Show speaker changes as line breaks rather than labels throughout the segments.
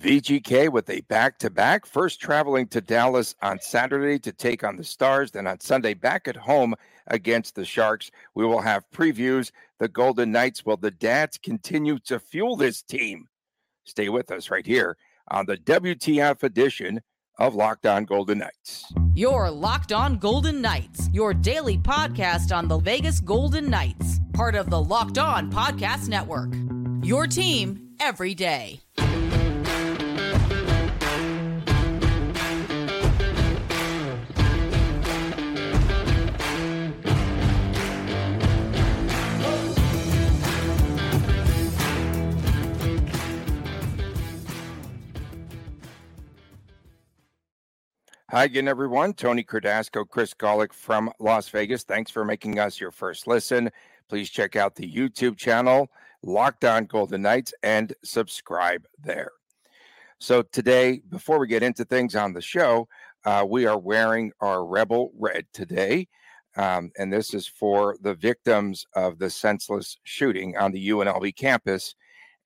VGK with a back to back, first traveling to Dallas on Saturday to take on the Stars, then on Sunday back at home against the Sharks. We will have previews. The Golden Knights, will the dads continue to fuel this team? Stay with us right here on the WTF edition of Locked On Golden Knights.
Your Locked On Golden Knights, your daily podcast on the Vegas Golden Knights, part of the Locked On Podcast Network. Your team every day.
Hi again, everyone. Tony Cordasco, Chris Gawlik from Las Vegas. Thanks for making us your first listen. Please check out the YouTube channel, Locked On Golden Knights, and subscribe there. So, today, before we get into things on the show, uh, we are wearing our Rebel Red today. Um, and this is for the victims of the senseless shooting on the UNLV campus.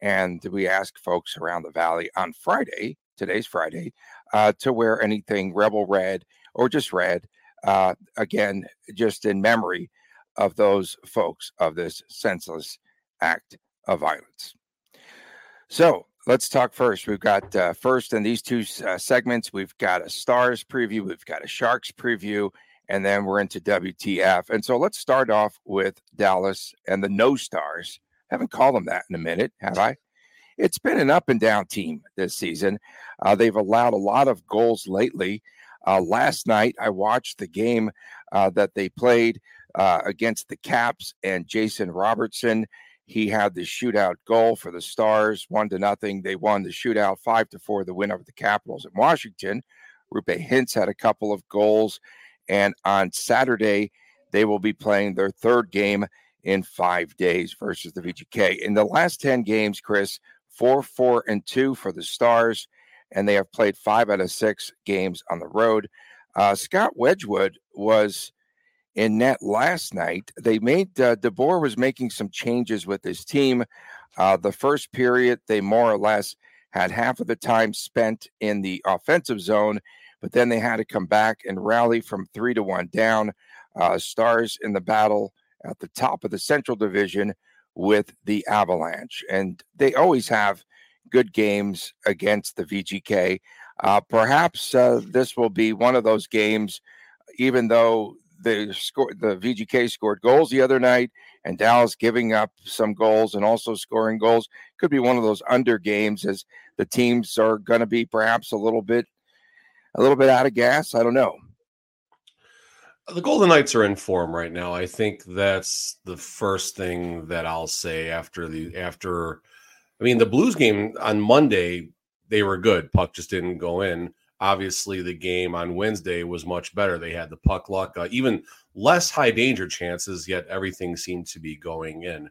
And we ask folks around the valley on Friday, today's Friday, uh, to wear anything rebel red or just red. Uh, again, just in memory of those folks of this senseless act of violence. So let's talk first. We've got uh, first in these two uh, segments, we've got a Stars preview, we've got a Sharks preview, and then we're into WTF. And so let's start off with Dallas and the No Stars. haven't called them that in a minute, have I? It's been an up and down team this season. Uh, they've allowed a lot of goals lately. Uh, last night, I watched the game uh, that they played uh, against the Caps and Jason Robertson. He had the shootout goal for the Stars, one to nothing. They won the shootout five to four, the win over the Capitals in Washington. Roope Hintz had a couple of goals, and on Saturday they will be playing their third game in five days versus the VGK. In the last ten games, Chris, four, four, and two for the Stars, and they have played five out of six games on the road. Uh, Scott Wedgewood was in net last night. They made uh, DeBoer was making some changes with his team. Uh, the first period, they more or less had half of the time spent in the offensive zone, but then they had to come back and rally from three to one down. Uh, stars in the battle at the top of the Central Division with the Avalanche. And they always have good games against the VGK. Uh, perhaps uh, this will be one of those games, even though the score, the VGK scored goals the other night, and Dallas giving up some goals and also scoring goals. Could be one of those under games as the teams are going to be perhaps a little bit, a little bit out of gas. I don't know
the Golden Knights are in form right now. I think that's the first thing that I'll say after the after. I mean, the Blues game on Monday they were good. Puck just didn't go in. Obviously, the game on Wednesday was much better. They had the puck luck, uh, even less high danger chances. Yet everything seemed to be going in.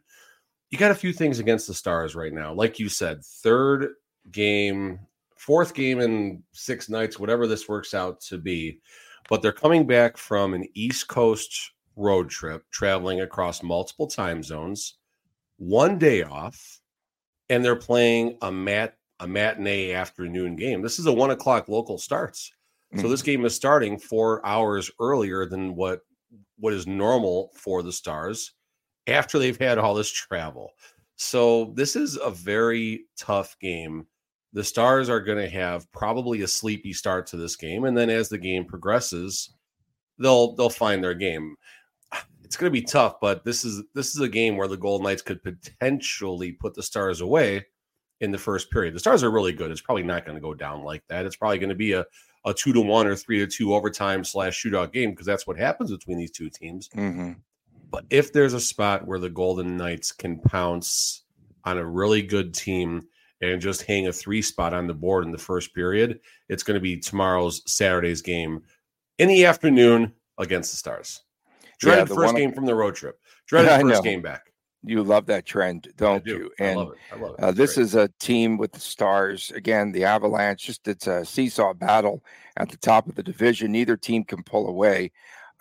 You got a few things against the Stars right now, like you said. Third game, fourth game in six nights, whatever this works out to be but they're coming back from an East Coast road trip, traveling across multiple time zones, one day off, and they're playing a mat a matinee afternoon game. This is a one o'clock local starts. Mm-hmm. So this game is starting four hours earlier than what what is normal for the stars after they've had all this travel. So this is a very tough game the Stars are going to have probably a sleepy start to this game, and then as the game progresses, they'll they'll find their game. It's going to be tough, but this is this is a game where the Golden Knights could potentially put the Stars away in the first period. The Stars are really good. It's probably not going to go down like that. It's probably going to be a a two to one or three to two overtime slash shootout game because that's what happens between these two teams. Mm-hmm. But if there's a spot where the Golden Knights can pounce on a really good team and just hang a three spot on the board in the first period, it's going to be tomorrow's Saturday's game in the afternoon against the Stars. Dreaded yeah, the first game from the road trip. Dreaded first game back.
You love that trend, don't do. you? And I love it. I love it. Uh, this great. is a team with the stars. Again, the Avalanche, just it's a seesaw battle at the top of the division. Neither team can pull away.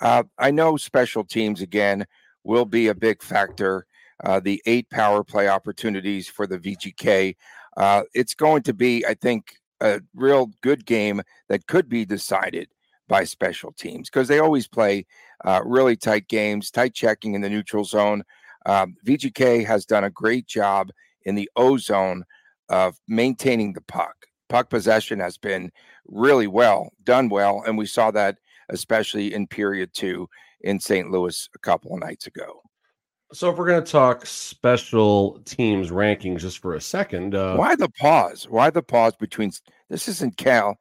Uh, I know special teams, again, will be a big factor. Uh, the eight power play opportunities for the VGK Uh, it's going to be, I think, a real good game that could be decided by special teams because they always play uh, really tight games, tight checking in the neutral zone. Um, VGK has done a great job in the O zone of maintaining the puck. Puck possession has been really well done well, and we saw that especially in period two in St. Louis a couple of nights ago.
So, if we're going to talk special teams rankings just for a second, uh,
why the pause? Why the pause between this isn't Cal,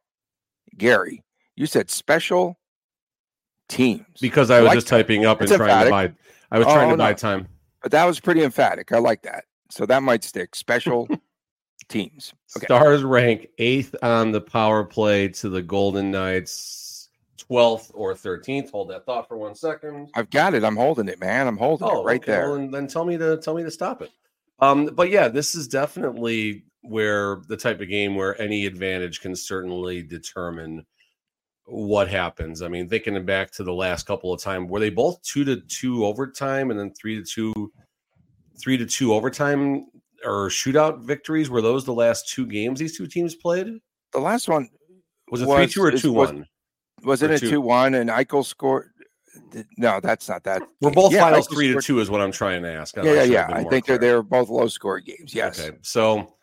Gary? You said special teams
because I was like just that. typing up and trying to buy. I was oh, trying to buy time,
but that was pretty emphatic. I like that, so that might stick. Special teams.
Okay. Stars rank eighth on the power play to the Golden Knights 12th or 13th. Hold that thought for one second.
I've got it. I'm holding it, man. I'm holding oh, it right okay. there.
Well, then tell me to tell me to stop it. Um, but yeah, this is definitely where the type of game where any advantage can certainly determine what happens. I mean, thinking back to the last couple of times, were they both two to two overtime and then three to two, three to two overtime or shootout victories? Were those the last two games these two teams played?
The last one
was it three two or two one?
Was it a two one and Eichel scored? No, that's not that.
We're both yeah, finals Eichel three scored... to two, is what I'm trying to ask.
I'm yeah, yeah, yeah. I think they're they're both low score games. Yes. Okay,
so.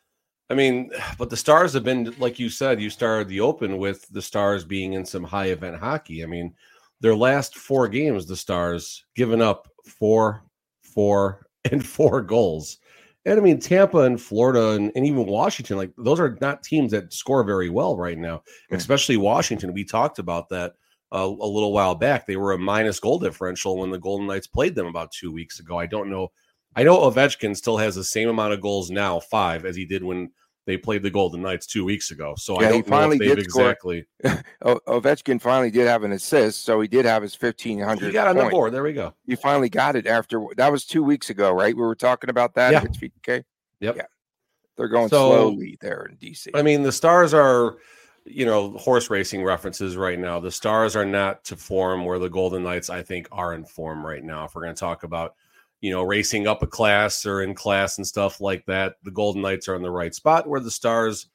I mean, but the Stars have been, like you said, you started the Open with the Stars being in some high event hockey. I mean, their last four games, the Stars given up four, four, and four goals. And I mean, Tampa and Florida and, and, even Washington, like those are not teams that score very well right now, mm-hmm. especially Washington. We talked about that uh, a little while back. They were a minus goal differential when the Golden Knights played them about two weeks ago. I don't know. I know Ovechkin still has the same amount of goals now, five, as he did when they played the Golden Knights two weeks ago. So yeah, I don't know if they've exactly.
Ovechkin finally did have an assist, so he did have his fifteen hundred.
He got on the board. There we go.
He finally got it after that was two weeks ago, right? We were talking about that.
Yeah.
Okay.
Yep.
Yeah. They're going so, slowly there in DC.
I mean, the Stars are, you know, horse racing references right now. The Stars are not to form where the Golden Knights, I think, are in form right now. If we're going to talk about you know, racing up a class or in class and stuff like that. The Golden Knights are in the right spot where the Stars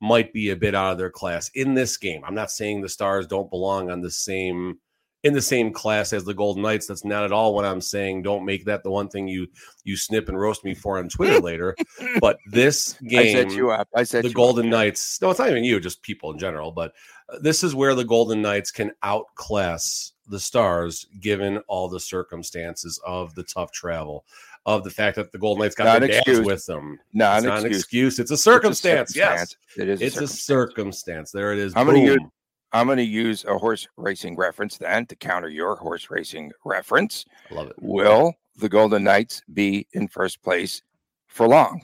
might be a bit out of their class in this game. I'm not saying the Stars don't belong on the same in the same class as the Golden Knights. That's not at all what I'm saying. Don't make that the one thing you you snip and roast me for on Twitter later. But this game, I
set you up. I said
the Golden up, Knights. No, it's not even you, just people in general. But uh, this is where the Golden Knights can outclass the Stars, given all the circumstances of the tough travel, of the fact that the Golden Knights got not their dads with them.
Not
it's
an
not
excuse.
an excuse. It's a circumstance. It's a circumstance. Yes, it is. It's a circumstance. a circumstance. There it is.
I'm going to use. I'm going to use a horse racing reference then to counter your horse racing reference.
I love it.
Will the Golden Knights be in first place for long?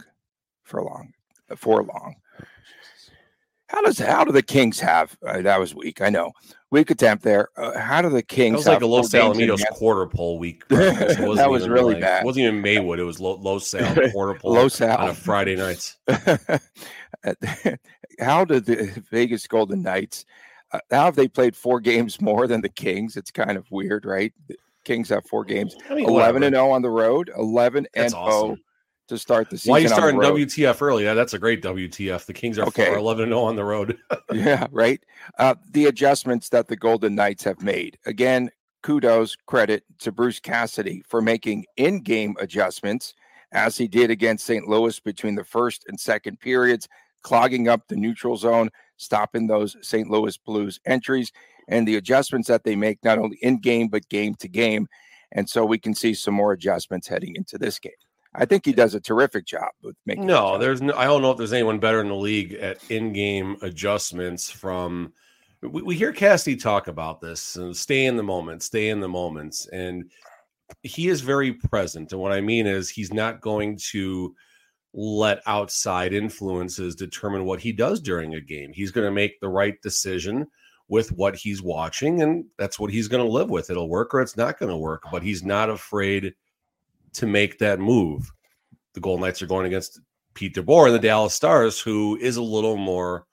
For long. For long. How does how do the Kings have? Uh, that was weak. I know weak attempt there. Uh, how do the Kings?
That was like a Los Alamitos quarter pole week.
that was really like, bad.
It wasn't even Maywood. It was Low, Los Sal quarter pole.
Los Sal
on a Friday nights.
how did the Vegas Golden Knights? Uh, how have they played four games more than the Kings? It's kind of weird, right? The Kings have four games, I mean, eleven and zero on the road, eleven That's and oh zero to start the season.
Why are you starting WTF early? Yeah, that's a great WTF. The Kings are, okay. 11 0 on the road.
yeah, right. Uh, the adjustments that the Golden Knights have made. Again, kudos, credit to Bruce Cassidy for making in game adjustments as he did against St. Louis between the first and second periods, clogging up the neutral zone, stopping those St. Louis Blues entries, and the adjustments that they make not only in game, but game to game. And so we can see some more adjustments heading into this game. I think he does a terrific job with making.
No, there's no. I don't know if there's anyone better in the league at in-game adjustments. From we, we hear Cassidy talk about this and stay in the moment, stay in the moments, and he is very present. And what I mean is, he's not going to let outside influences determine what he does during a game. He's going to make the right decision with what he's watching, and that's what he's going to live with. It'll work or it's not going to work, but he's not afraid to make that move. The Golden Knights are going against Pete DeBoer and the Dallas Stars, who is a little more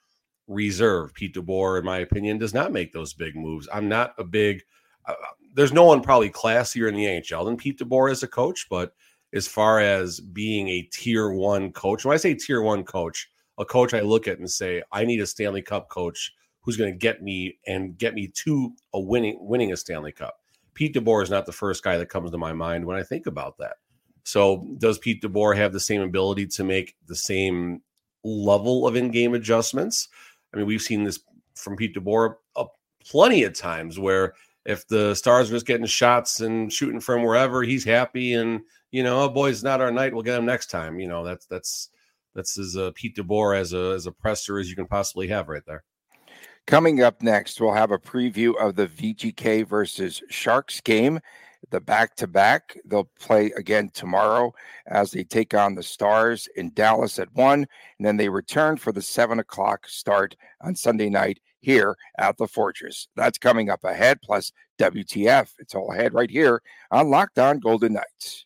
reserved. Pete DeBoer, in my opinion, does not make those big moves. I'm not a big. Uh, there's no one probably classier in the NHL than Pete DeBoer as a coach, but as far as being a tier one coach, when I say tier one coach, a coach I look at and say, I need a Stanley Cup coach who's going to get me and get me to a winning winning a Stanley Cup. Pete DeBoer is not the first guy that comes to my mind when I think about that. So, does Pete DeBoer have the same ability to make the same level of in-game adjustments? I mean, we've seen this from Pete DeBoer uh, plenty of times where if the Stars are just getting shots and shooting from wherever, he's happy and you know, oh boy, it's not our night. We'll get him next time. You know, that's that's that's as a Pete DeBoer as a as a presser as you can possibly have right there.
Coming up next, we'll have a preview of the VGK versus Sharks game, the back to back. They'll play again tomorrow as they take on the Stars in Dallas at one, and then they return for the seven o'clock start on Sunday night here at the Fortress. That's coming up ahead, plus WTF. It's all ahead right here on Locked On Golden Knights.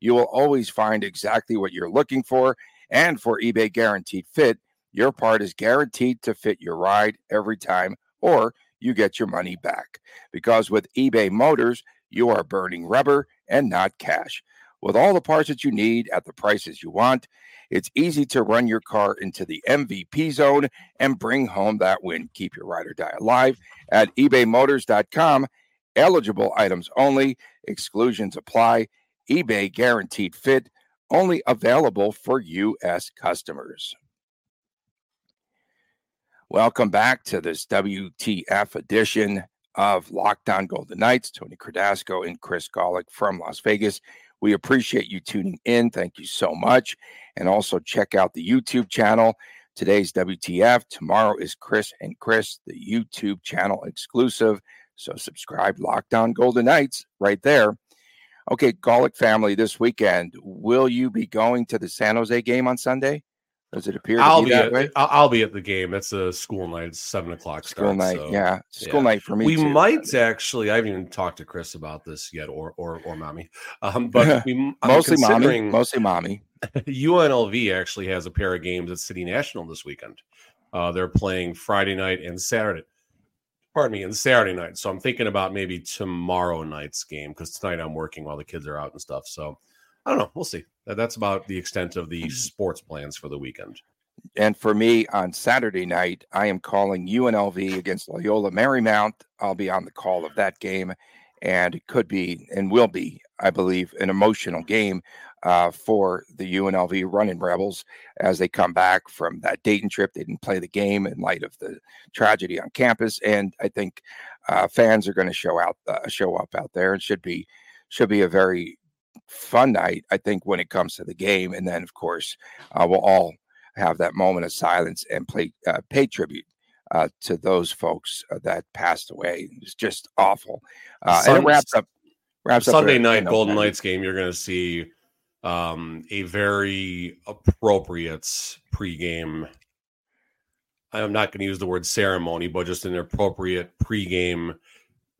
you will always find exactly what you're looking for. And for eBay Guaranteed Fit, your part is guaranteed to fit your ride every time, or you get your money back. Because with eBay Motors, you are burning rubber and not cash. With all the parts that you need at the prices you want, it's easy to run your car into the MVP zone and bring home that win. Keep your ride or die alive at ebaymotors.com. Eligible items only, exclusions apply eBay guaranteed fit, only available for U.S. customers. Welcome back to this WTF edition of Locked On Golden Knights. Tony Cordasco and Chris Gawlik from Las Vegas. We appreciate you tuning in. Thank you so much. And also check out the YouTube channel. Today's WTF. Tomorrow is Chris and Chris, the YouTube channel exclusive. So subscribe Locked On Golden Knights right there. Okay, Gawlik family, this weekend, will you be going to the San Jose game on Sunday? Does it appear
I'll
be,
be at, way? I'll be at the game. That's a school night. It's seven o'clock.
School
start,
night,
so,
yeah. School
yeah.
night for me.
We
too.
might actually. I haven't even talked to Chris about this yet, or or or mommy. Um, but we
mostly mommy. Mostly mommy.
UNLV actually has a pair of games at City National this weekend. Uh, they're playing Friday night and Saturday. Pardon me, and Saturday night. So I'm thinking about maybe tomorrow night's game because tonight I'm working while the kids are out and stuff. So I don't know. We'll see. That's about the extent of the mm-hmm. sports plans for the weekend.
And for me on Saturday night, I am calling UNLV against Loyola Marymount. I'll be on the call of that game, and it could be and will be, I believe, an emotional game uh, for the UNLV running Rebels as they come back from that Dayton trip. They didn't play the game in light of the tragedy on campus, and I think uh, fans are going to show out, uh, show up out there. It should be should be a very fun night, I think, when it comes to the game. And then, of course, uh, we'll all have that moment of silence and play, uh, pay tribute uh, to those folks uh, that passed away. It's just awful. Uh, and it wraps up. Wraps up
Sunday night
you know,
Golden Knights game, you're going to see um, a very appropriate pregame. I'm not going to use the word ceremony, but just an appropriate pregame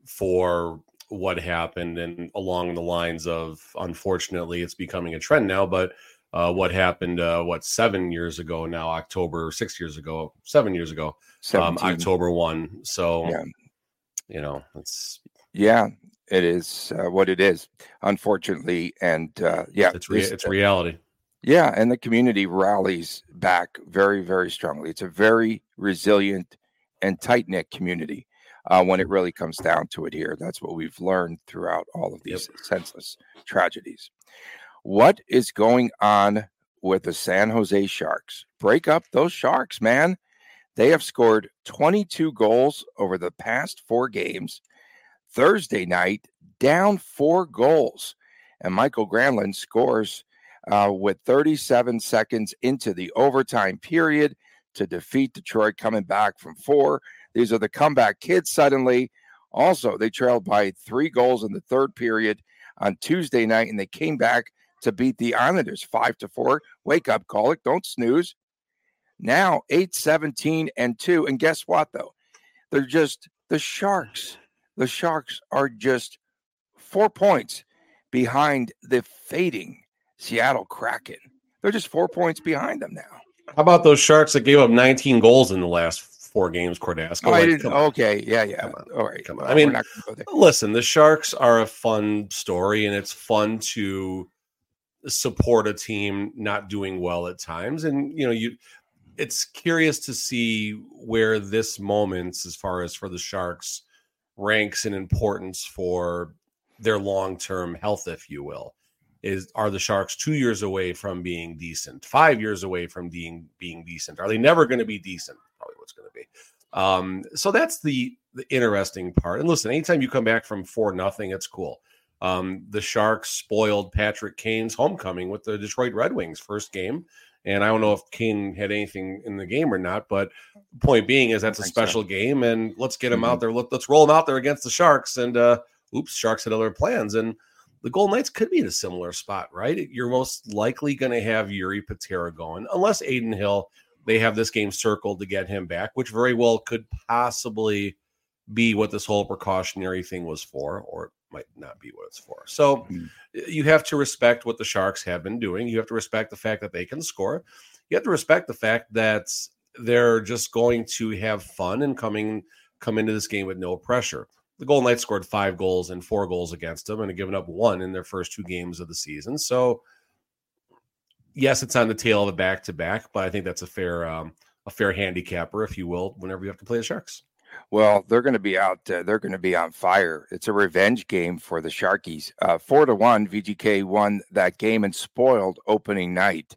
for what happened, and along the lines of, unfortunately, it's becoming a trend now. But uh, what happened? Uh, what seven years ago now? October, six years ago, seven years ago, um, October one. So
Yeah.
you know, it's
Yeah, it is uh, what it is, unfortunately. And uh, yeah,
it's
this-
it's reality.
Yeah, and the community rallies back very, very strongly. It's a very resilient and tight knit community uh, when it really comes down to it here. That's what we've learned throughout all of these senseless tragedies. What is going on with the San Jose Sharks? Break up those Sharks, man. They have scored 22 goals over the past four games. Thursday night, down four goals. And Mikael Granlund scores uh, with 37 seconds into the overtime period to defeat Detroit, coming back from four. These are the comeback kids suddenly. Also, they trailed by three goals in the third period on Tuesday night, and they came back to beat the Islanders five to four. Wake up, call it. Don't snooze. Now 8 17 and 2. And guess what, though? They're just the Sharks. The Sharks are just four points behind the fading Seattle Kraken. They're just four points behind them now.
How about those Sharks that gave up 19 goals in the last four games, Cordasco?
Oh, didn't. Okay, yeah, yeah. Come on. All right,
come on. I mean, listen, the Sharks are a fun story, and it's fun to support a team not doing well at times. And you know, you it's curious to see where this moment, as far as for the Sharks, ranks in importance for their long term health, if you will. Is are the Sharks two years away from being decent? Five years away from being being decent? Are they never going to be decent? Probably what's going to be. Um, so that's the the interesting part. And listen, anytime you come back from four nothing, it's cool. Um, the Sharks spoiled Patrick Kane's homecoming with the Detroit Red Wings first game. And I don't know if Kane had anything in the game or not, but point being is that's a special so. game, and let's get him mm-hmm. out there. Let, us roll him out there against the Sharks. And uh, oops, Sharks had other plans, and the Golden Knights could be in a similar spot, right? You're most likely going to have Jiri Patera going, unless Adin Hill. They have this game circled to get him back, which very well could possibly be what this whole precautionary thing was for, or might not be what it's for. So mm-hmm. you have to respect what the Sharks have been doing. You have to respect the fact that they can score. You have to respect the fact that they're just going to have fun and coming come into this game with no pressure. The Golden Knights scored five goals and four goals against them and have given up one in their first two games of the season. So yes, it's on the tail of a back to back, but I think that's a fair um, a fair handicapper, if you will, whenever you have to play the Sharks.
Well, they're going to be out. Uh, they're going to be on fire. It's a revenge game for the Sharkies. Uh, four to one, VGK won that game and spoiled opening night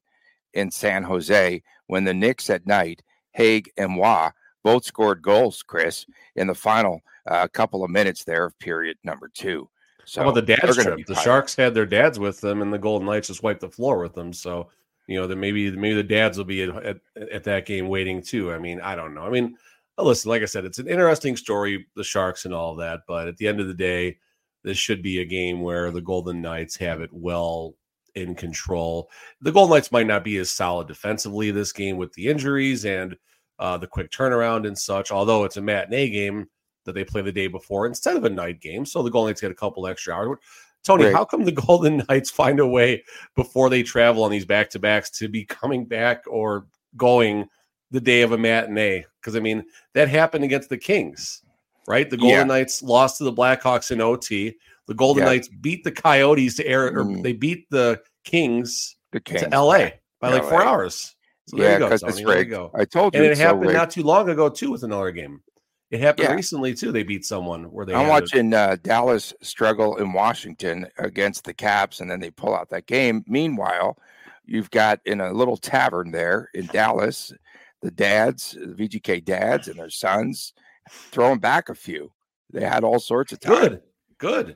in San Jose when the Knicks at night, Haig and Waugh both scored goals. Chris in the final uh, couple of minutes there of period number two.
So How about the dads trip? The Sharks had their dads with them, and the Golden Knights just wiped the floor with them. So you know, that maybe maybe the dads will be at, at, at that game waiting too. I mean, I don't know. I mean listen, like I said, it's an interesting story, the Sharks and all that. But at the end of the day, this should be a game where the Golden Knights have it well in control. The Golden Knights might not be as solid defensively this game with the injuries and uh, the quick turnaround and such, although it's a matinee game that they play the day before instead of a night game. So the Golden Knights get a couple extra hours. Tony, right. how come the Golden Knights find a way before they travel on these back to backs to be coming back or going the day of a matinee because I mean that happened against the Kings, right? The Golden yeah. Knights lost to the Blackhawks in OT. The Golden yeah. Knights beat the Coyotes to air, or mm. they beat the Kings, the Kings to LA by like four hours.
So yeah, because it's rigged. I told
you, and it happened so not too long ago too with another game. It happened yeah. recently too. They beat someone where they.
I'm watching uh, Dallas struggle in Washington against the Caps, and then they pull out that game. Meanwhile, you've got in a little tavern there in Dallas the dads, the VGK dads, and their sons, throwing back a few. They had all sorts of time.
Good, good.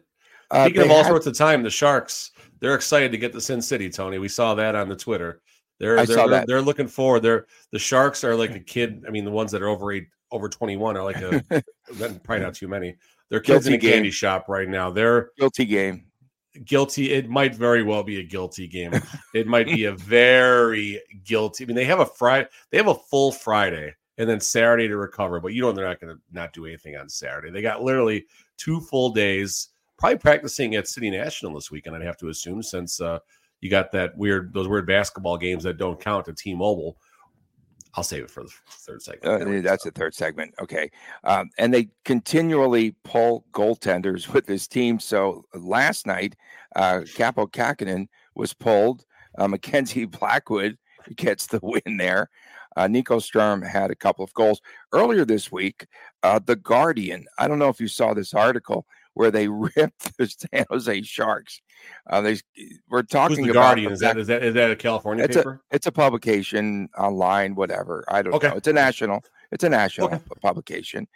Uh, Speaking of all had, sorts of time, the Sharks they're excited to get to Sin City. Tony, we saw that on the Twitter. They're I they're, they're, they're looking forward. They're the Sharks are like a kid. I mean, the ones that are over eight, over twenty one are like a probably not too many. They're kids guilty in a game. candy shop right now. They're
guilty game
guilty. It might very well be a guilty game. It might be a very guilty. I mean, they have a Friday, they have a full Friday and then Saturday to recover, but you know they're not going to not do anything on Saturday. They got literally two full days, probably practicing at City National this weekend. I'd have to assume since uh, you got that weird those weird basketball games that don't count at T-Mobile. I'll save it for the third segment.
Uh, that's the third segment. Okay. Um, and they continually pull goaltenders with this team. So last night, uh, Kaapo Kähkönen was pulled. Uh, Mackenzie Blackwood gets the win there. Uh, Nico Sturm had a couple of goals. Earlier this week, uh, The Guardian, I don't know if you saw this article where they ripped the San Jose Sharks. Uh, they we're talking
the
about
Guardian. Is that is that is that a California
it's
paper?
A, it's a publication online, whatever. I don't okay. know. It's a national. It's a national okay. publication.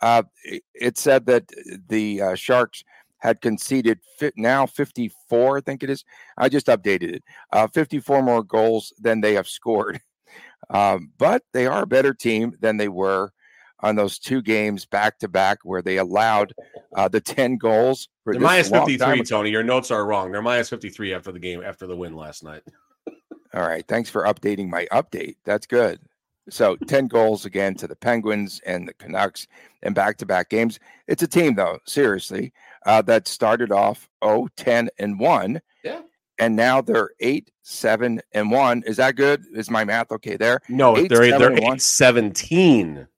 Uh, it, it, said that the uh, Sharks had conceded fit now 54 i think it is i just updated it uh, 54 more goals than they have scored um, but they are a better team than they were on those two games back to back where they allowed uh, the 10 goals.
For They're minus 53, Tony. Your notes are wrong. They're minus 53 after the game, after the win last night.
All right. Thanks for updating my update. That's good. So 10 goals again to the Penguins and the Canucks in back to back games. It's a team, though, seriously, uh, that started off 0 10 and 1.
Yeah.
And now they're 8 7 and 1. Is that good? Is my math okay there?
No,
eight,
they're,
seven,
they're 8 17.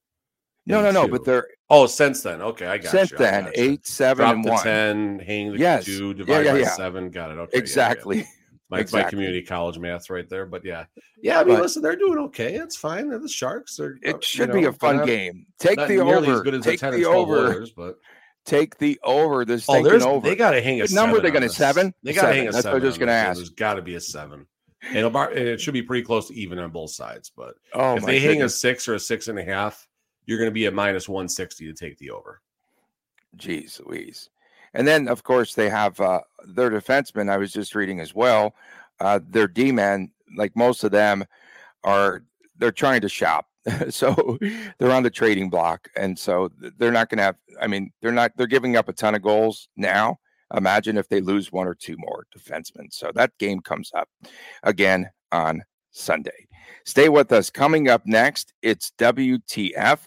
No, no, no.
two.
But they're
oh, since then, okay, I got
since
you.
Then
got.
8 7
Drop
and
the
1.
ten, hang the
Yes.
two,
Yeah,
divide
yeah,
by
yeah.
seven. Got it. Okay, yeah, yeah, yeah.
Exactly.
My, my community college math right there, but yeah, yeah. I mean,
But-
listen, they're doing okay. It's fine. They're the Sharks. They're uh,
It should
you
be a fun
they're
game. Take the over.
as good as the
Take
ten
the over.
Oilers, but
Take the over. This
oh, there's
over.
they got to hang a
What number they
seven
gonna-
this.
seven?
They got to
Seven.
hang a
That's what I
seven.
was just gonna
this
ask.
There's got to be a seven, and and it should be pretty close to even on both sides. But
oh,
if
my
they hang a six or a six and a half, you're going to be at minus one sixty to take the over.
Jeez Louise. And then, of course, they have uh, their defensemen. I was just reading as well. Uh, their D men, like most of them, are they're trying to shop. so they're on the trading block. And so they're not going to have, I mean, they're not, they're giving up a ton of goals now. Imagine if they lose one or two more defensemen. So that game comes up again on Sunday. Stay with us. Coming up next, it's WTF.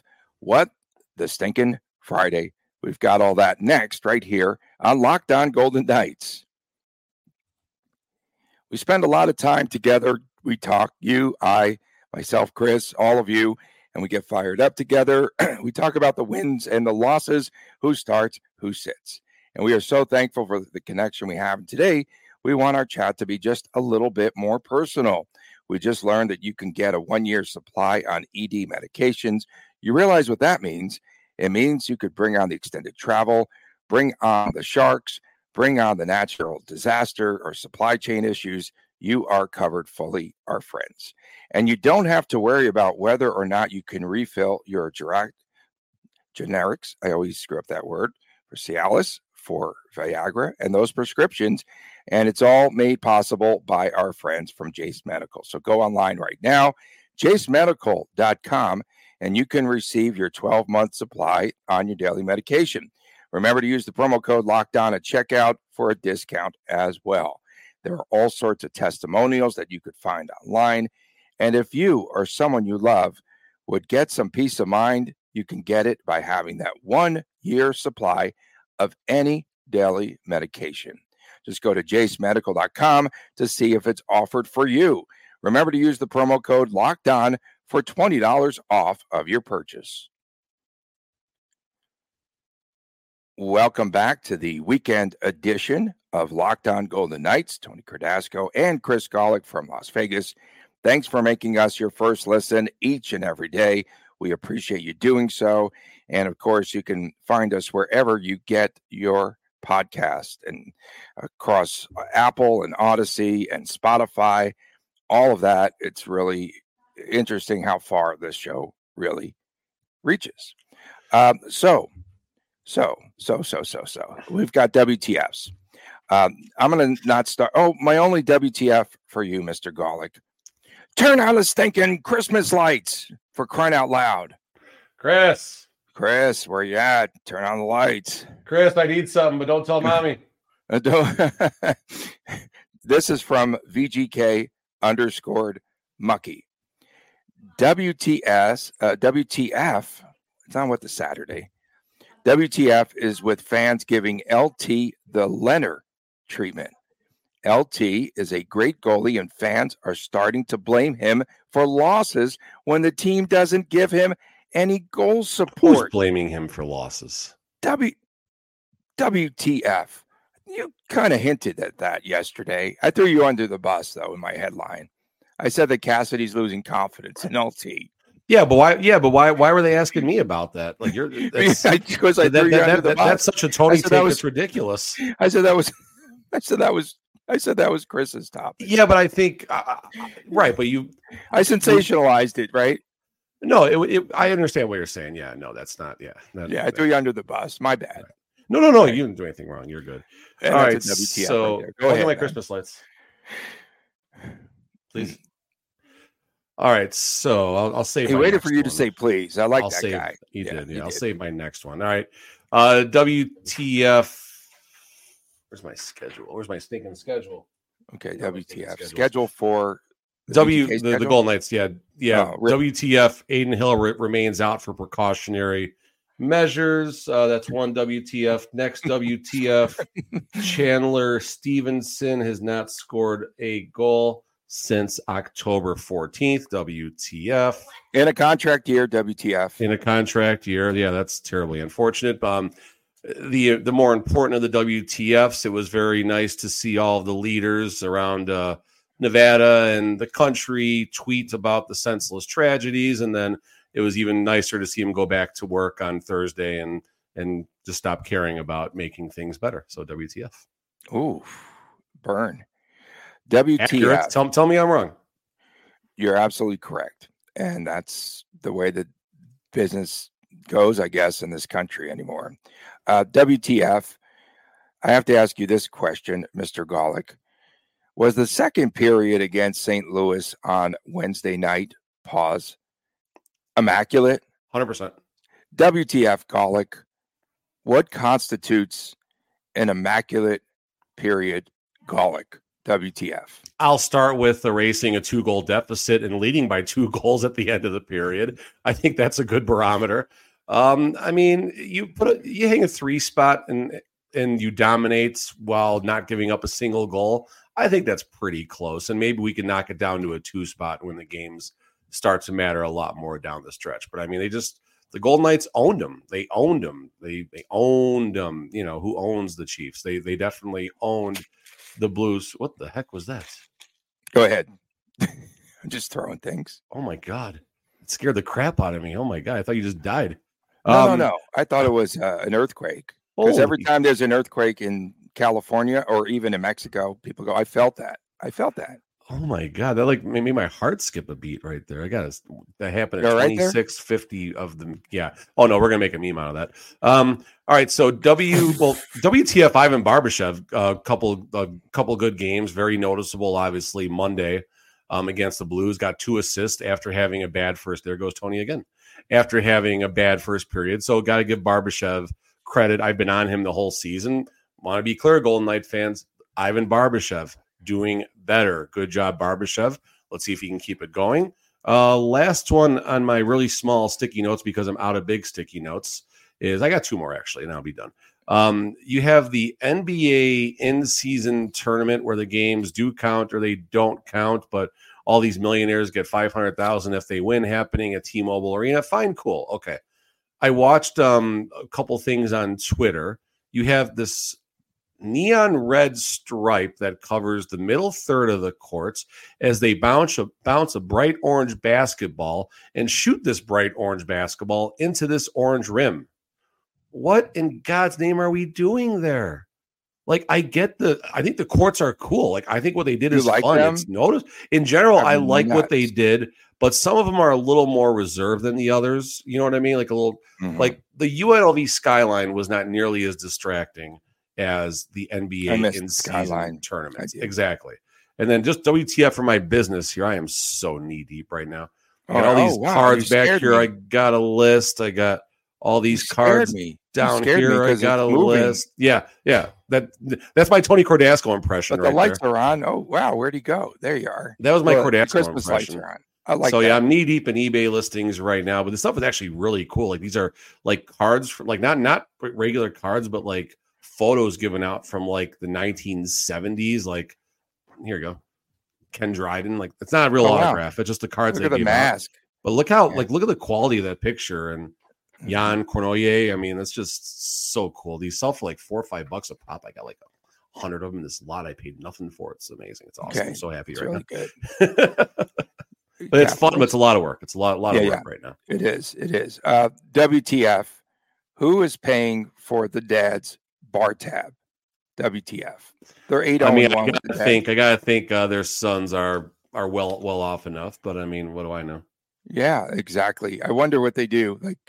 What? The stinking Friday We've got all that next right here on Locked On Golden Knights. We spend a lot of time together. We talk, you, I, myself, Chris, all of you, and we get fired up together. we talk about the wins and the losses, who starts, who sits. And we are so thankful for the connection we have. And today, we want our chat to be just a little bit more personal. We just learned that you can get a one year supply on ED medications. You realize what that means? It means you could bring on the extended travel, bring on the sharks, bring on the natural disaster or supply chain issues. You are covered fully, our friends. And you don't have to worry about whether or not you can refill your generics. I always screw up that word for Cialis, for Viagra, and those prescriptions. And it's all made possible by our friends from Jase Medical. So go online right now, jasemedical.com, and you can receive your 12 month supply on your daily medication. Remember to use the promo code locked on at checkout for a discount as well. There are all sorts of testimonials that you could find online. And if you or someone you love would get some peace of mind, you can get it by having that one year supply of any daily medication. Just go to jasemedical.com to see if it's offered for you. Remember to use the promo code locked on for $20 off of your purchase. Welcome back to the weekend edition of Locked On Golden Knights. Tony Cordasco and Chris Gawlik from Las Vegas. Thanks for making us your first listen each and every day. We appreciate you doing so. And of course, you can find us wherever you get your podcast and across Apple and Audacy and Spotify, all of that. It's really interesting how far this show really reaches. Um, so, so, so, so, so, so, we've got WTFs. Um, I'm going to not start. Oh, my only WTF for you, Mr. Gawlik. Turn on the stinking Christmas lights for crying out loud.
Chris,
Chris, where you at? Turn on the lights.
Chris, I need something, but don't tell mommy.
Uh, don't- this is from VGK underscored Mucky. WTS, uh, WTF, it's on with the Saturday. WTF is with fans giving LT the Leonard treatment. LT is a great goalie, and fans are starting to blame him for losses when the team doesn't give him any goal
Who's
support.
blaming him for losses?
W WTF. You kind of hinted at that yesterday. I threw you under the bus though in my headline. I said that Cassidy's losing confidence in LT.
Yeah, but why? Yeah, but why? Why were they asking me about that? Like you're that's,
Because I
that,
threw you
that-
under
that-
the
that's such a Tony
said that was-
It's ridiculous.
I said that was I said that was I said that was Chris's topic.
Yeah, but I think uh, right. But you
I sensationalized it, right?
no, it, it, I understand what you're saying. Yeah, no, that's not. Yeah, not-
Yeah, I threw you under the bus. My bad.
no, no, no.
Right.
You didn't do anything wrong. You're good.
And
All right. So
right. Go ahead.
my. Christmas lights, please. All right, so I'll, I'll save.
He waited for you to say please. I like
I'll
that
save.
guy.
You
Yeah,
did.
he
Yeah, I'll
did.
save my next one. All right. Uh, WTF. Where's my schedule? Where's my stinking schedule?
Okay,
Yeah, let's take the
WTF.
schedule.
For
W
BTK
the, the
schedule?
Golden Knights, yeah, yeah.
Oh.
WTF? Adin Hill re- remains out for precautionary measures. Uh, that's one WTF. Next WTF, Chandler Stephenson has not scored a goal since October 14th. WTF
in a contract year. WTF?
in a contract year. Yeah, that's terribly unfortunate. Um, the the more important of the WTFs, it was very nice to see all of the leaders around uh, Nevada and the country tweet about the senseless tragedies, and then it was even nicer to see him go back to work on Thursday and and just stop caring about making things better. So WTF?
Ooh, burn.
Accurate.
WTF?
Tell, tell me I'm wrong.
You're absolutely correct, and that's the way that business goes, I guess, in this country anymore. Uh, WTF? I have to ask you this question, Mr. Gawlik. Was the second period against St. Louis on Wednesday night pause immaculate?
Hundred percent.
WTF, Gawlik? What constitutes an immaculate period, Gawlik? WTF?
I'll start with erasing a two goal deficit and leading by two goals at the end of the period. I think that's a good barometer. Um, I mean, you put a, you hang a three spot and and you dominate while not giving up a single goal. I think that's pretty close, and maybe we can knock it down to a two spot when the games start to matter a lot more down the stretch. But I mean, they just the Golden Knights owned them. They owned them. They they owned them. You know who owns the Chiefs? They they definitely owned the Blues. What the heck was that?
Go ahead. I'm just throwing things.
Oh my god, it scared the crap out of me. Oh my god, I thought you just died.
No,
Um,
no, no. I thought it was uh, an earthquake. Because every time there's an earthquake in California or even in Mexico, people go, I felt that. I felt that.
Oh my god, that like made my heart skip a beat right there. I got that happened at twenty six fifty of them. Yeah. Oh no, we're gonna make a meme out of that. Um. All right. So W. Well, WTF Ivan Barbashev. A couple. A couple good games. Very noticeable. Obviously Monday, um, against the Blues, got two assists after having a bad first. There goes Tony again. After having a bad first period, so got to give Barbashev credit. I've been on him the whole season. Want to be clear, Golden Knight fans. Ivan Barbashev doing better. Good job, Barbashev. Let's see if he can keep it going. Uh, last one on my really small sticky notes because I'm out of big sticky notes is I got two more actually, and I'll be done. Um, you have the NBA in season tournament where the games do count or they don't count, but all these millionaires get 500,000 if they win happening at T Mobile Arena. Fine, cool. Okay. I watched um, a couple things on Twitter. You have this neon red stripe that covers the middle third of the courts as they bounce a bounce a bright orange basketball and shoot this bright orange basketball into this orange rim. What in God's name are we doing there? Like I get the I think the courts are cool. Like I think what they did
You
is
like
fun.
them?
It's notice in general, I
I'm
like what they did, but some of them are a little more reserved than the others. You know what I mean? Like a little
Mhm.
like the UNLV skyline was not nearly as distracting as the NBA in season
skyline.
tournaments. Exactly. And then just WTF for my business here. I am so knee deep right now. I got
Oh,
all these
oh, wow,
cards
you
back here.
me.
I got a list. I got all these cards
me.
Down here. I got a
moving.
list. Yeah, yeah. That that's my Tony Cordasco impression
But
right
the lights
there.
are on. Oh wow, where'd he go? There you are.
That was my
Well,
Cordasco
Christmas lights
impression.
are on. I like
so
that.
yeah, I'm knee deep in eBay listings right now, but the stuff is actually really cool. Like these are like cards from like not not regular cards, but like photos given out from like the 1970s. Like here you go, Ken Dryden. Like it's not a real
Oh, wow.
autograph; it's just the cards
Look at the
gave out.
mask.
But look how
Yeah.
like look at the quality of that picture and
Mhm.
Jan Cournoyer. I mean, that's just so cool. These sell for like four or five bucks a pop. I got like a hundred of them. This lot I paid nothing for. It's amazing. It's awesome.
Okay.
I'm so happy
It's
right
really good.
now. but it's
Yeah,
fun, but it's a lot of work. It's a lot, a lot of
Yeah,
work right now.
It is. It is. Uh, WTF? Who is paying for the dad's bar tab? WTF? They're eight.
I mean, I gotta think, I gotta think uh, their sons are are well well off enough. But I mean, what do I know?
Yeah, exactly. I wonder what they do. Like,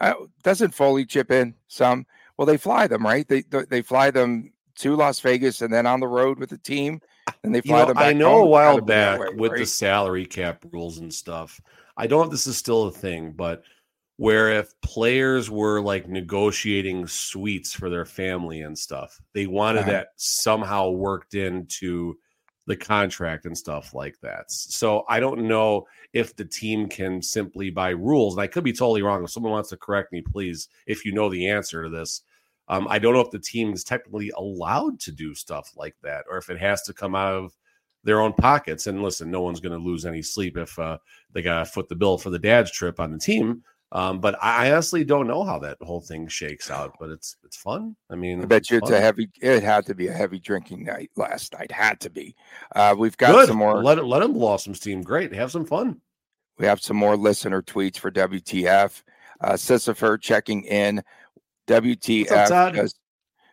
uh, doesn't Foley chip in some? Well, they fly them, right? They they fly them to Las Vegas and then on the road with the team, and they
You
fly
know,
them.
I know a while
gotta be that
back
way,
with the salary cap rules and stuff. I don't know if this is still a thing, but where if players were like negotiating suites for their family and stuff, they wanted
Uh-huh.
that somehow worked into the contract and stuff like that. So I don't know if the team can simply by rules, and I could be totally wrong. If someone wants to correct me, please, if you know the answer to this. Um, I don't know if the team is technically allowed to do stuff like that, or if it has to come out of their own pockets. And listen, no one's going to lose any sleep if uh, they got to foot the bill for the dad's trip on the team. Um, but I honestly don't know how that whole thing shakes out. But it's it's fun. I mean,
I bet you
it's
it's a heavy. It had to be a heavy drinking night last night. Had to be. Uh, we've got
Good.
some more.
Let it let them blow some steam. Great. Have some fun.
We have some more listener tweets for WTF. Uh, Sissifer checking in. WTF
up,
does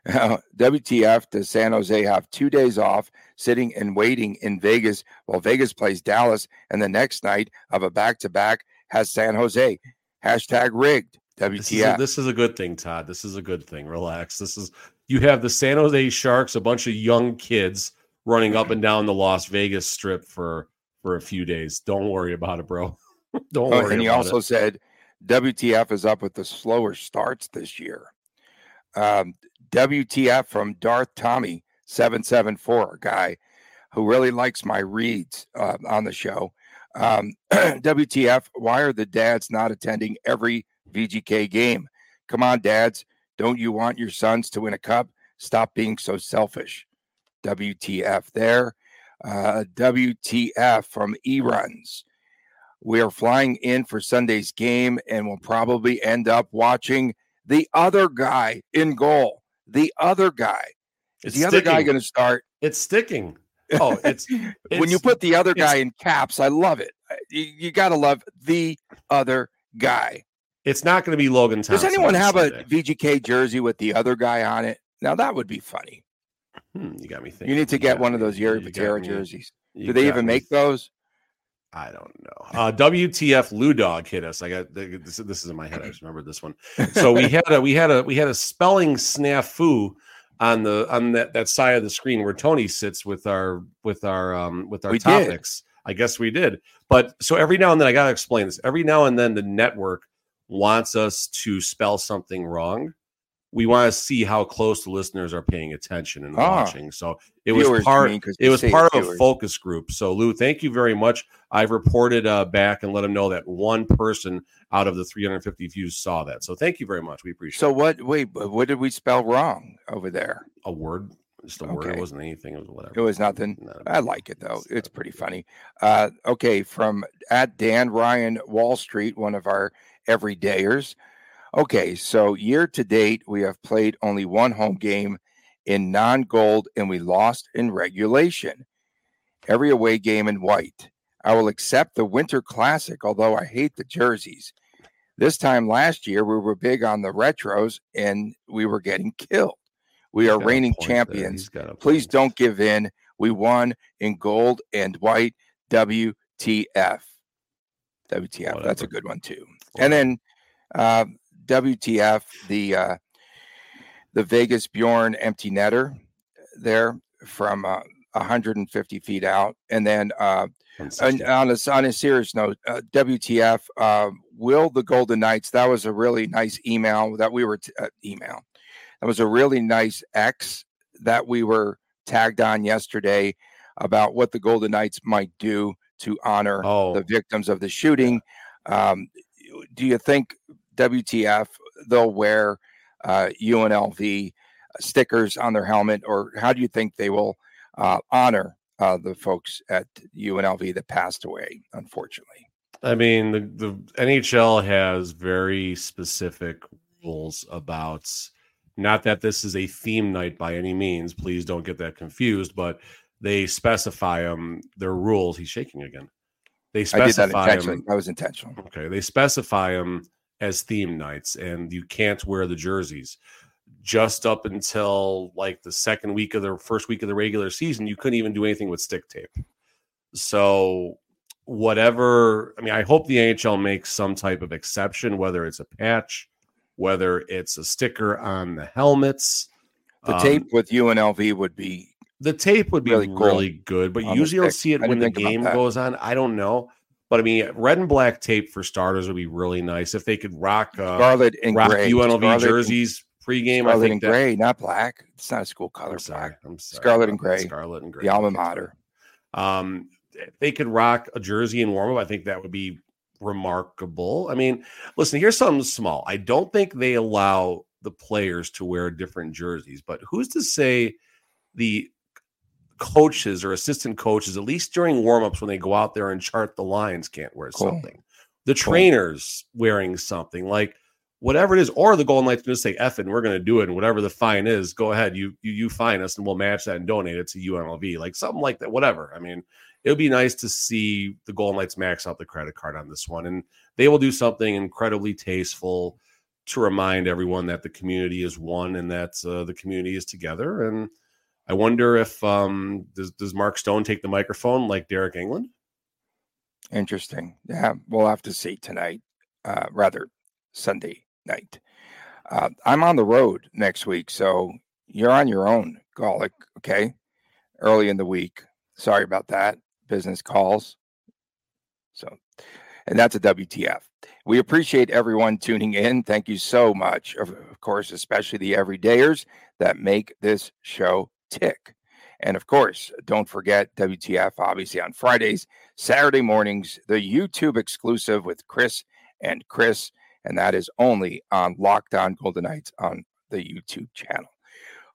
WTF does San Jose have two days off, sitting and waiting in Vegas while Vegas plays Dallas, and the next night of a back to back has San Jose. Hashtag rigged.
This is, a,
WTF.
this is a good thing, Todd. This is a good thing. Relax. This is you have the San Jose Sharks, a bunch of young kids running up and down the Las Vegas Strip for for a few days. Don't worry about it, bro. Don't
Oh,
worry.
and he also
it.
said WTF is up with the slower starts this year. Um, WTF from Darth Tommy seven seven four, a guy who really likes my reads uh, on the show. Um, WTF? Why are the dads not attending every VGK game? Come on, dads! Don't you want your sons to win a cup? Stop being so selfish. WTF there. Uh, WTF from E Runs. We are flying in for Sunday's game and will probably end up watching the other guy in goal. The other guy. Is
It's
the other guy going to start?
It's sticking. Oh, it's
when you put the other guy in caps, I love it. You, you got to love the other guy.
it's not going to be Logan Thompson.
Does anyone have a
Sunday.
VGK jersey with the other guy on it? Now that would be funny.
Hmm, you got me thinking.
You need to get
got
one of those
You Jiri
Patera jerseys.
You
Do they even
me
make those?
I don't know. Uh, WTF Lou Dog hit us. I got this. This is in my head. I just remembered this one. So we had a we had a we had a spelling snafu on the on that, that side of the screen where Tony sits with our with our um with our
We did.
topics. I guess we did. But so every now and then I gotta explain this. Every now and then the network wants us to spell something wrong. We want to see how close the listeners are paying attention and
Ah.
watching. So it
Viewers,
was part
mean,
it was part of a focus group. So Lou, thank you very much. I've reported uh, back and let them know that one person out of the 350 views saw that. So thank you very much. We appreciate
So
it.
what? Wait, what did we spell wrong over there?
a word, just a word. It wasn't anything. It was whatever.
It was nothing.
Not
I like it though. It's pretty funny. Uh, okay, from at Dan Ryan Wall Street, one of our everydayers. Okay, so year to date, we have played only one home game in non gold and we lost in regulation. Every away game in white. I will accept the Winter Classic, although I hate the jerseys. This time last year, we were big on the retros and we were getting killed. We
He's
are reigning champions.
He's got a
Please
point.
don't give in. We won in gold and white. WTF. WTF. That's a good one too. And then uh, WTF, the uh, the Vegas Bjorn empty netter there from uh, 150 feet out. And then uh, and on a, on a serious note, uh, WTF, uh, will the Golden Knights, that was a really nice email that we were, t- uh, email. That was a really nice X that we were tagged on yesterday about what the Golden Knights might do to honor
oh,
the victims of the shooting. Um, do you think WTF they'll wear uh, UNLV stickers on their helmet, or how do you think they will uh, honor uh, the folks at UNLV that passed away, unfortunately?
I mean, the, the NHL has very specific rules about not that this is a theme night by any means. Please don't get that confused, but they specify them their rules. He's shaking again. They
I did that
specify
intentionally.
them.
That was intentional.
Okay, they specify them as theme nights, and you can't wear the jerseys. Just up until like the second week of the first week of the regular season, you couldn't even do anything with stick tape. So, whatever, I mean, I hope the NHL makes some type of exception, whether it's a patch, whether it's a sticker on the helmets.
The
Um,
tape with UNLV would be
the tape would be
really
really,
cool
good, but usually you'll see it when the game goes on. I don't know. But I mean, red and black tape for starters would be really nice if they could rock uh,
scarlet and
rock
gray.
UNLV
Scarlet and-
jerseys pregame. I think
and
that,
gray, not black. It's not a school color.
I'm sorry.
Black.
I'm sorry.
Scarlet and gray.
Scarlet and gray.
The alma mater.
Um, they could rock a jersey and warm up. I think that would be remarkable. I mean, listen, here's something small. I don't think they allow the players to wear different jerseys, but who's to say the coaches or assistant coaches, at least during warmups when they go out there and chart the lines, can't wear cool. something? The cool. trainers wearing something like whatever it is, or the Golden Knights just say F and we're going to do it, and whatever the fine is, go ahead, you you you fine us, and we'll match that and donate it to UNLV, like something like that. Whatever. I mean, it would be nice to see the Golden Knights max out the credit card on this one, and they will do something incredibly tasteful to remind everyone that the community is one and that uh, the community is together. And I wonder if um, does does Mark Stone take the microphone like Deryk Engelland?
Interesting. Yeah, we'll have to see tonight. Uh, rather Sunday night. Uh, I'm on the road next week, so you're on your own, Gawlik. Okay, early in the week. Sorry about that. Business calls. So, and that's a WTF. We appreciate everyone tuning in. Thank you so much. Of, Of course, especially the everydayers that make this show tick. And of course, don't forget WTF, obviously on Fridays, Saturday mornings, the YouTube exclusive with Chris and Chris and that is only on Locked On Golden Knights on the YouTube channel.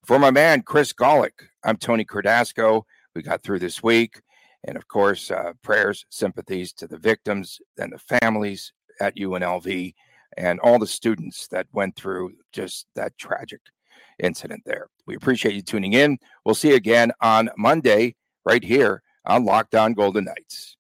For my man, Chris Gawlik, I'm Tony Cordasco. We got through this week. And of course, uh, prayers, sympathies to the victims and the families at UNLV and all the students that went through just that tragic incident there. We appreciate you tuning in. We'll see you again on Monday right here on Locked On Golden Knights.